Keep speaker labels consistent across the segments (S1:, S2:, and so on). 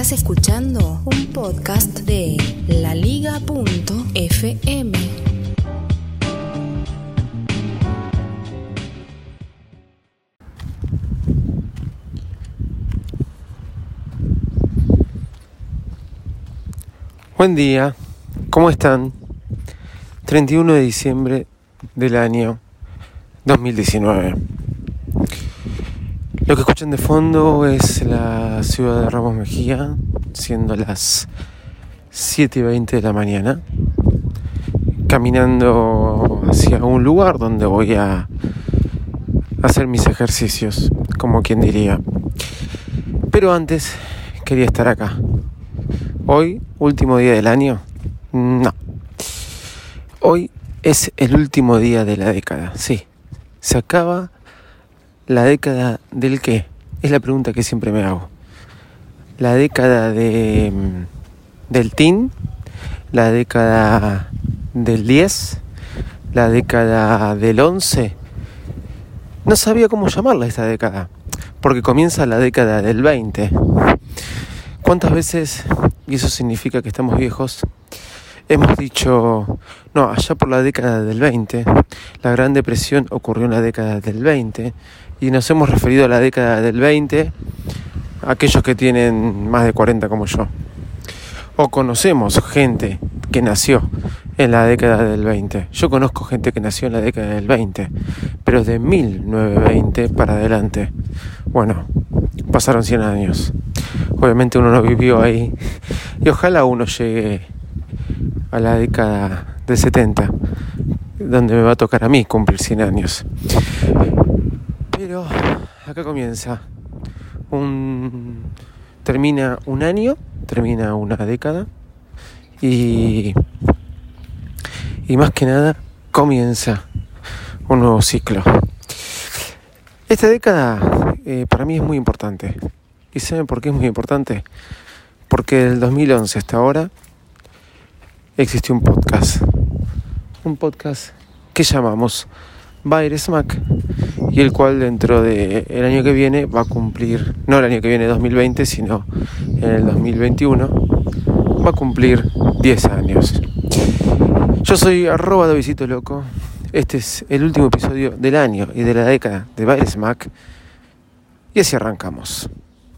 S1: Estás escuchando un podcast de laliga.fm.
S2: Buen día, ¿cómo están? 31 de diciembre del año 2019. Lo que escuchan de fondo es la ciudad de Ramos Mejía, siendo las 7 y 20 de la mañana, caminando hacia un lugar donde voy a hacer mis ejercicios, como quien diría. Pero antes quería estar acá. Hoy, último día del año, no. Hoy es el último día de la década, sí. Se acaba la década del qué? Es la pregunta que siempre me hago. La década mm, del teen, la década del 10, la década del 11. No sabía cómo llamarla esta década, porque comienza la década del 20. ¿Cuántas veces, y eso significa que estamos viejos, hemos dicho, no, allá por la década del 20, la Gran Depresión ocurrió en la década del 20, y nos hemos referido a la década del 20, aquellos que tienen más de 40 como yo. O conocemos gente que nació en la década del 20. Yo conozco gente que nació en la década del 20, pero de 1920 para adelante. Bueno, pasaron 100 años. Obviamente uno no vivió ahí. Y ojalá uno llegue a la década del 70, donde me va a tocar a mí cumplir 100 años. Pero acá comienza. Un, termina un año, termina una década y, y más que nada comienza un nuevo ciclo. Esta década eh, para mí es muy importante. ¿Y saben por qué es muy importante? Porque del 2011 hasta ahora existió un podcast. Un podcast que llamamos Bayer Smack y el cual dentro del el año que viene va a cumplir, no el año que viene 2020, sino en el 2021, va a cumplir 10 años. Yo soy arroba de Loco. Este es el último episodio del año y de la década de Bayer Smack. Y así arrancamos.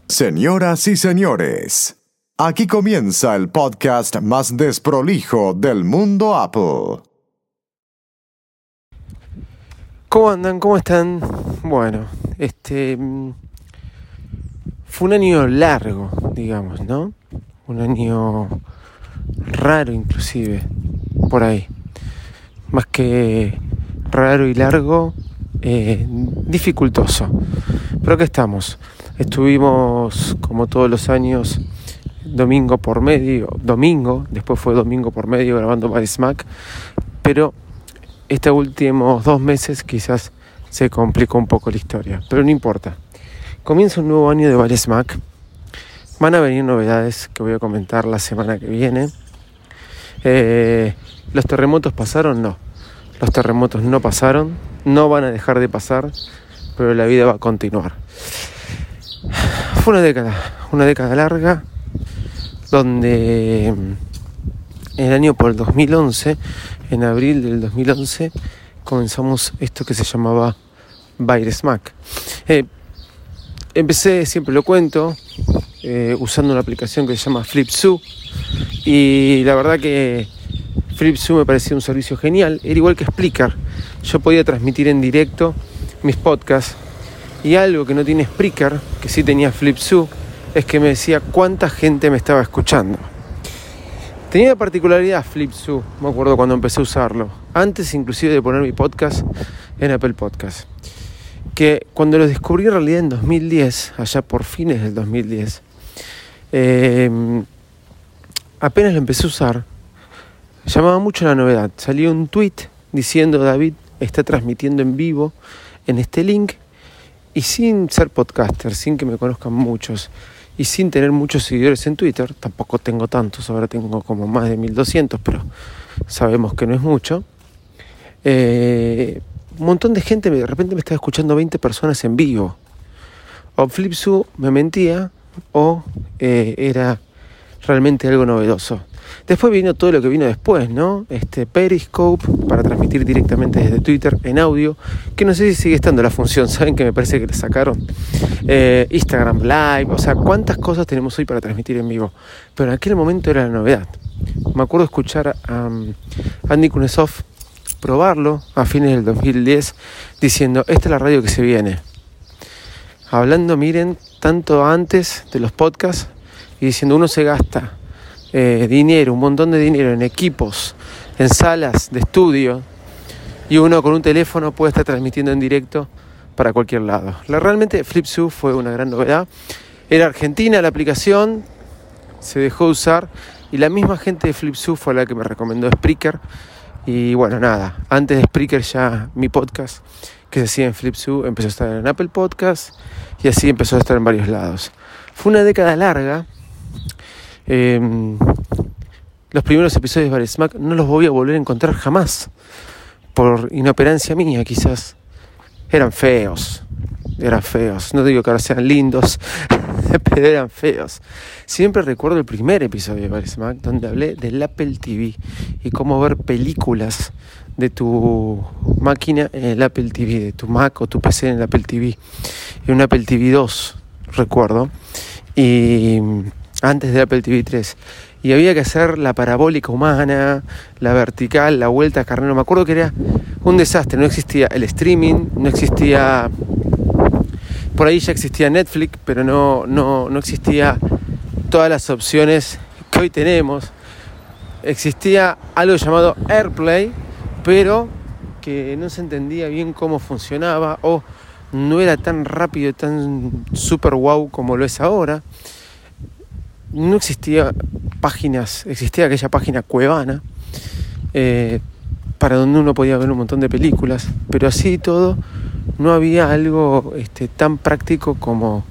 S3: Señoras y señores, aquí comienza el podcast más desprolijo del mundo Apple.
S2: ¿Cómo andan? ¿Cómo están? Bueno, este mm, fue un año largo, digamos, ¿no? Un año raro inclusive, por ahí. Más que raro y largo, eh, dificultoso. Pero aquí estamos. Estuvimos, como todos los años, domingo por medio, domingo, después fue domingo por medio grabando Body Smack, pero estos últimos dos meses quizás se complicó un poco la historia, pero no importa. Comienza un nuevo año de Vale Smack. Van a venir novedades que voy a comentar la semana que viene. Eh, ¿Los terremotos pasaron? No. Los terremotos no pasaron, no van a dejar de pasar, pero la vida va a continuar. Fue una década, una década larga, donde el año por el 2011 en abril del 2011 comenzamos esto que se llamaba Bayer Smack. Eh, empecé, siempre lo cuento, eh, usando una aplicación que se llama FlipSu y la verdad que FlipSu me parecía un servicio genial, era igual que Spreaker. Yo podía transmitir en directo mis podcasts y algo que no tiene Spreaker, que sí tenía FlipSu, es que me decía cuánta gente me estaba escuchando. Tenía la particularidad Flipsu, me acuerdo cuando empecé a usarlo, antes inclusive de poner mi podcast en Apple Podcast. que cuando lo descubrí en realidad en 2010, allá por fines del 2010, em, apenas lo empecé a usar, llamaba mucho la novedad. Salió un tweet diciendo David está transmitiendo en vivo en este link y sin ser podcaster, sin que me conozcan muchos y sin tener muchos seguidores en Twitter, tampoco tengo tantos, ahora tengo como más de 1200, pero sabemos que no es mucho. Eh, un montón de gente de repente me estaba escuchando 20 personas en vivo. O Flipsu me mentía o eh, era realmente algo novedoso. Después vino todo lo que vino después, ¿no? Este Periscope para transmitir directamente desde Twitter en audio, que no sé si sigue estando la función, saben que me parece que le sacaron. Eh, Instagram Live, o sea, cuántas cosas tenemos hoy para transmitir en vivo. Pero en aquel momento era la novedad. Me acuerdo escuchar a um, Andy Kunesov probarlo a fines del 2010 diciendo, esta es la radio que se viene. Hablando, miren, tanto antes de los podcasts y diciendo, uno se gasta eh, dinero, un montón de dinero en equipos, en salas de estudio y uno con un teléfono puede estar transmitiendo en directo para cualquier lado. La, realmente FlipZoo fue una gran novedad. Era argentina la aplicación, se dejó de usar y la misma gente de FlipZoo fue la que me recomendó Spreaker y bueno, nada, antes de Spreaker ya mi podcast que se hacía en Flipsoo empezó a estar en Apple Podcast y así empezó a estar en varios lados. Fue una década larga. Em, los primeros episodios de Smack no los voy a volver a encontrar jamás. Por inoperancia mía, quizás. Eran feos. Eran feos. No digo que ahora sean lindos, pero eran feos. Siempre recuerdo el primer episodio de Smack donde hablé del Apple TV y cómo ver películas de tu máquina en el Apple TV, de tu Mac o tu PC en el Apple TV. Y un Apple TV 2, recuerdo. Y antes del Apple TV 3. Y había que hacer la parabólica humana, la vertical, la vuelta a carnero. Me acuerdo que era un desastre. No existía el streaming, no existía por ahí ya existía Netflix, pero no, no, no existía todas las opciones que hoy tenemos. Existía algo llamado AirPlay, pero que no se entendía bien cómo funcionaba o no era tan rápido, tan super wow como lo es ahora. No existía páginas, existía aquella página cuevana eh, para donde uno podía ver un montón de películas, pero así todo no había algo este, tan práctico como,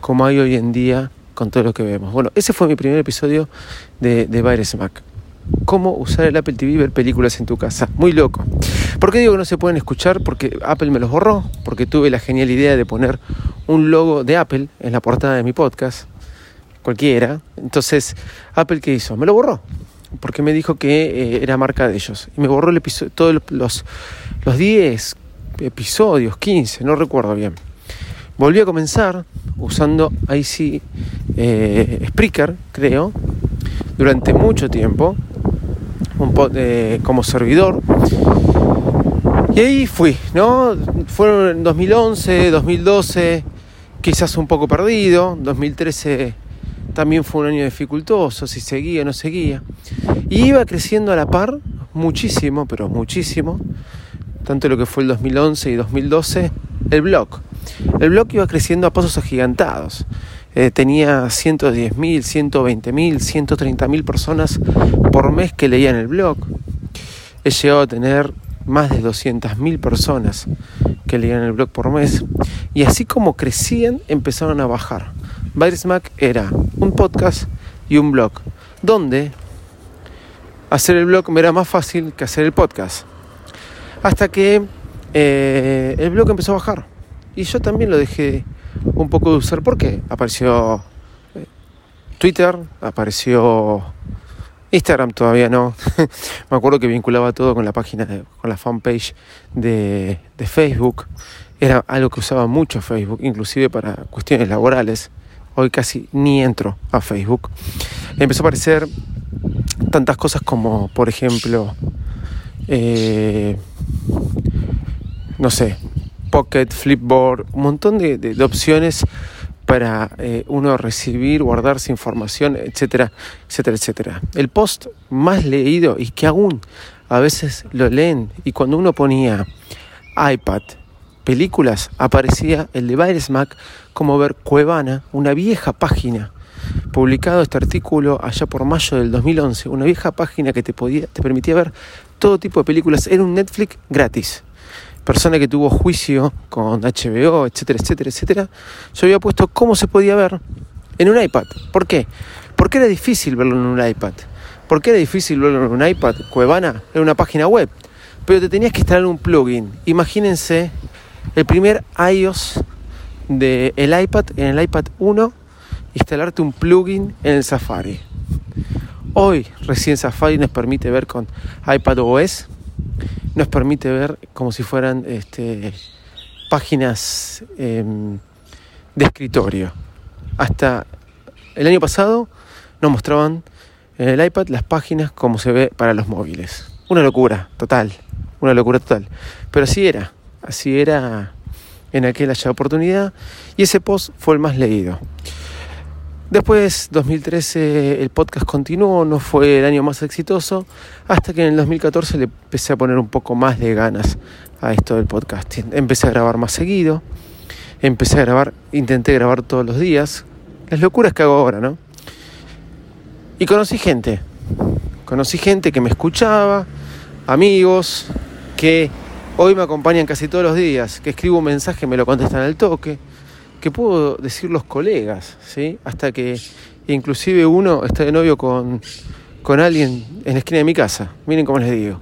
S2: como hay hoy en día con todo lo que vemos. Bueno, ese fue mi primer episodio de, de Virus Mac. Cómo usar el Apple TV y ver películas en tu casa. Muy loco. ¿Por qué digo que no se pueden escuchar? Porque Apple me los borró. Porque tuve la genial idea de poner un logo de Apple en la portada de mi podcast. Cualquiera. Entonces, Apple, ¿qué hizo? Me lo borró. Porque me dijo que eh, era marca de ellos. Y me borró el episodio, todos los, los 10, episodios, 15, no recuerdo bien. Volví a comenzar usando sí eh, Spreaker, creo, durante mucho tiempo, eh, como servidor. Y ahí fui, ¿no? Fueron en 2011, 2012, quizás un poco perdido, 2013 también fue un año dificultoso, si seguía o no seguía. Y iba creciendo a la par muchísimo, pero muchísimo, tanto lo que fue el 2011 y 2012, el blog. El blog iba creciendo a pasos agigantados. Eh, tenía 110.000, 120.000, 130.000 personas por mes que leían el blog. He llegado a tener más de 200.000 personas que leían el blog por mes. Y así como crecían, empezaron a bajar. Mac era un podcast y un blog, donde hacer el blog me era más fácil que hacer el podcast. Hasta que eh, el blog empezó a bajar. Y yo también lo dejé un poco de usar porque apareció eh, Twitter, apareció Instagram todavía no. Me acuerdo que vinculaba todo con la página, con la fanpage de, de, Facebook. Era algo que usaba mucho Facebook, inclusive para cuestiones laborales. Hoy casi ni entro a Facebook. Empezó a aparecer tantas cosas como, por ejemplo, eh, no sé, Pocket, Flipboard, un montón de, opciones para eh, uno recibir, guardarse información, etcétera, etcétera, etcétera. El post más leído y que aún a veces lo leen y cuando uno ponía iPad, películas aparecía el de Virus Mac como ver Cuevana, una vieja página. Publicado este artículo allá por mayo del 2011, una vieja página que te, podía, te permitía ver todo tipo de películas. Era un Netflix gratis. Persona que tuvo juicio con HBO, etcétera, etcétera, etcétera. Yo había puesto cómo se podía ver en un iPad. ¿Por qué? Porque era difícil verlo en un iPad. ¿Por qué era difícil verlo en un iPad? Cuevana era una página web. Pero te tenías que instalar un plugin. Imagínense el primer iOS del iPad, en el iPad 1, instalarte un plugin en el Safari. Hoy recién Safari nos permite ver con iPad OS, nos permite ver como si fueran este, páginas em, de escritorio. Hasta el año pasado nos mostraban en el iPad las páginas como se ve para los móviles. Una locura, total, una locura total. Pero así era, así era en aquella oportunidad y ese post fue el más leído. Después, 2013, el podcast continuó, no fue el año más exitoso, hasta que en el 2014 le empecé a poner un poco más de ganas a esto del podcasting. Empecé a grabar más seguido, empecé a grabar, intenté grabar todos los días, las locuras que hago ahora, ¿no? Y conocí gente, conocí gente que me escuchaba, amigos, que hoy me acompañan casi todos los días, que escribo un mensaje, me lo contestan al toque que puedo decir los colegas, ¿sí? Hasta que inclusive uno está de novio con, con alguien en la esquina de mi casa, miren cómo les digo.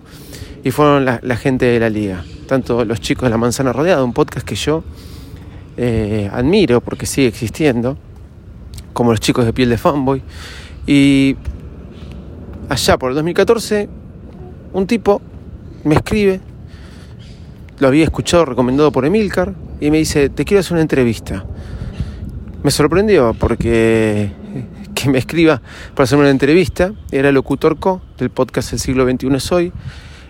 S2: Y fueron la, gente de la liga, tanto los chicos de La Manzana Rodeada, un podcast que yo eh, admiro porque sigue existiendo, como los chicos de Piel de Fanboy. Y allá por el 2014, un tipo me escribe, lo había escuchado recomendado por Emilcar, y me dice, te quiero hacer una entrevista. Me sorprendió porque que me escriba para hacer una entrevista, era locutor co del podcast El siglo XXI es hoy,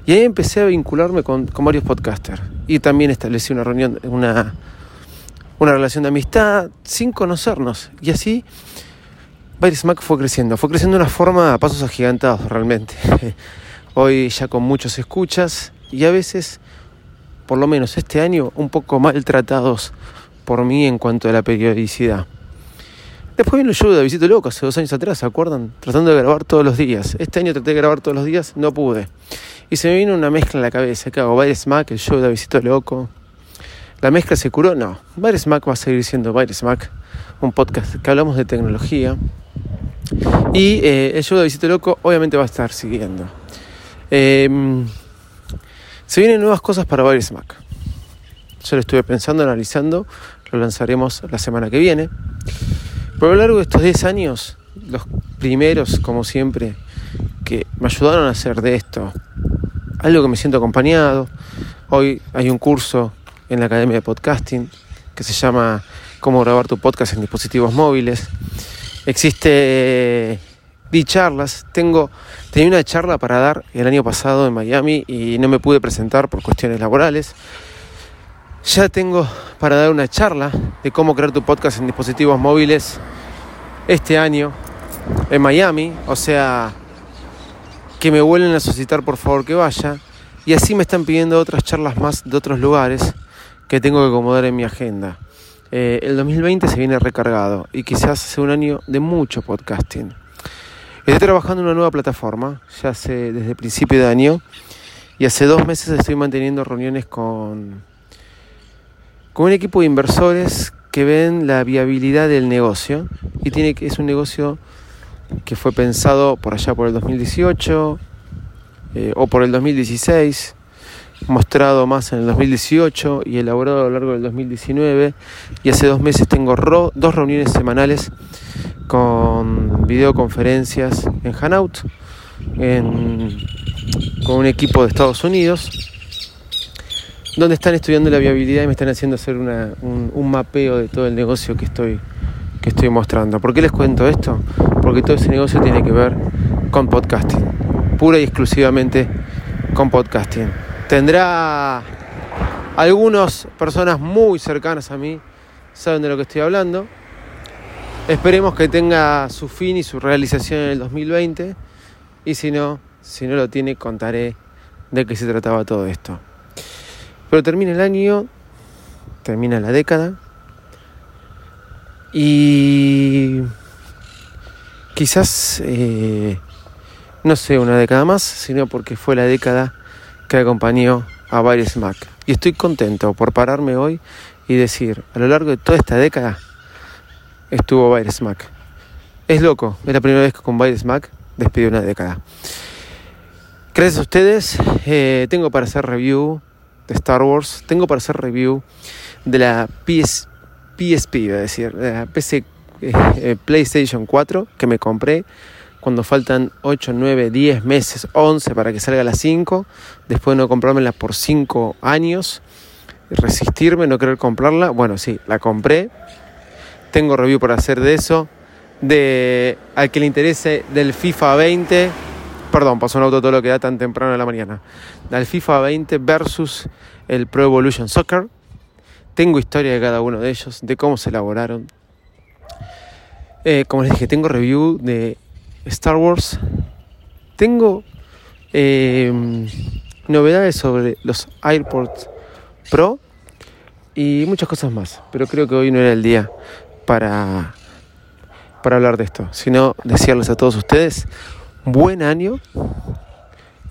S2: y ahí empecé a vincularme con, varios podcasters. Y también establecí una reunión, una, una relación de amistad sin conocernos. Y así Mac fue creciendo, fue creciendo de una forma a pasos agigantados realmente. Hoy ya con muchos escuchas y a veces por lo menos este año, un poco maltratados por mí en cuanto a la periodicidad. Después vino el show de Visito Loco hace dos años atrás, ¿se acuerdan? Tratando de grabar todos los días. Este año traté de grabar todos los días, no pude. Y se me vino una mezcla en la cabeza. ¿Qué hago? ¿Baile Smack, el show de Visito Loco? ¿La mezcla se curó? No. Baile Smack va a seguir siendo Baile Smack, un podcast que hablamos de tecnología. Y eh, el show de Visito Loco obviamente va a estar siguiendo. Eh, se vienen nuevas cosas para Virus Mac. Yo lo estuve pensando, analizando, lo lanzaremos la semana que viene. Pero a lo largo de estos 10 años, los primeros, como siempre, que me ayudaron a hacer de esto algo que me siento acompañado. Hoy hay un curso en la Academia de Podcasting que se llama Cómo grabar tu podcast en dispositivos móviles. Existe di charlas. Tengo, tenía una charla para dar el año pasado en Miami y no me pude presentar por cuestiones laborales. Ya tengo para dar una charla de cómo crear tu podcast en dispositivos móviles este año en Miami. O sea, que me vuelven a solicitar por favor que vaya. Y así me están pidiendo otras charlas más de otros lugares que tengo que acomodar en mi agenda. Eh, el 2020 se viene recargado y quizás sea un año de mucho podcasting. Estoy trabajando en una nueva plataforma, ya hace desde principio de año, y hace dos meses estoy manteniendo reuniones con, con un equipo de inversores que ven la viabilidad del negocio, y tiene es un negocio que fue pensado por allá por el 2018 eh, o por el 2016, mostrado más en el 2018 y elaborado a lo largo del 2019, y hace dos meses tengo dos reuniones semanales con videoconferencias en Hanout con un equipo de Estados Unidos donde están estudiando la viabilidad y me están haciendo hacer un, mapeo de todo el negocio que estoy, que estoy mostrando. ¿Por qué les cuento esto? Porque todo ese negocio tiene que ver con podcasting, pura y exclusivamente con podcasting. Tendrá algunas personas muy cercanas a mí, saben de lo que estoy hablando, Esperemos que tenga su fin y su realización en el 2020 y si no, si no lo tiene, contaré de qué se trataba todo esto. Pero termina el año termina la década y quizás eh, no sé una década más, sino porque fue la década que acompañó a Virus Mac. Y estoy contento por pararme hoy y decir, a lo largo de toda esta década estuvo Virus Mac. Es loco, es la primera vez que con Virus Mac despidió una década. Gracias a ustedes, eh, tengo para hacer review de Star Wars, tengo para hacer review de la PS, PSP, iba a decir, de la PC, eh, eh, PlayStation 4 que me compré cuando faltan 8, 9, 10 meses, 11 para que salga la 5, después de no comprármela por 5 años, resistirme, no querer comprarla, bueno, sí, la compré, tengo review por hacer de eso, de al que le interese del FIFA 20, perdón, pasó un auto todo lo que da tan temprano en la mañana, del FIFA 20 versus el Pro Evolution Soccer, tengo historia de cada uno de ellos, de cómo se elaboraron. Eh, como les dije, tengo review de Star Wars. Tengo eh, novedades sobre los AirPods Pro y muchas cosas más, pero creo que hoy no era el día para, para hablar de esto, sino desearles a todos ustedes buen año.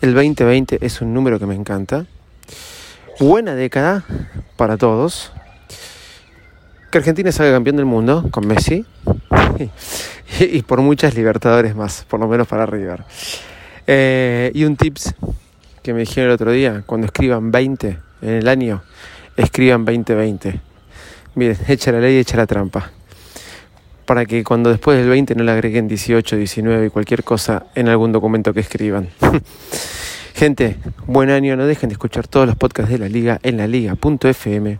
S2: El 2020 es un número que me encanta. Buena década para todos. Que Argentina salga campeón del mundo con Messi. y por muchas Libertadores más, por lo menos para River. Eh, y un tips que me dijeron el otro día, cuando escriban 20 en el año, escriban 2020. Miren, echa la ley, echa la trampa. Para que cuando después del 20 no le agreguen 18, 19 y cualquier cosa en algún documento que escriban. Gente, buen año, no dejen de escuchar todos los podcasts de la liga en la liga.fm.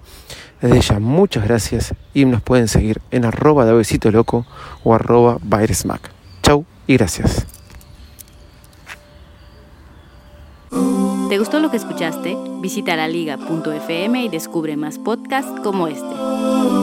S2: Desde ya, muchas gracias y nos pueden seguir en arroba de loco o arroba Chau Chau y gracias.
S4: ¿Te gustó lo que escuchaste? Visita la liga.fm y descubre más podcasts como este.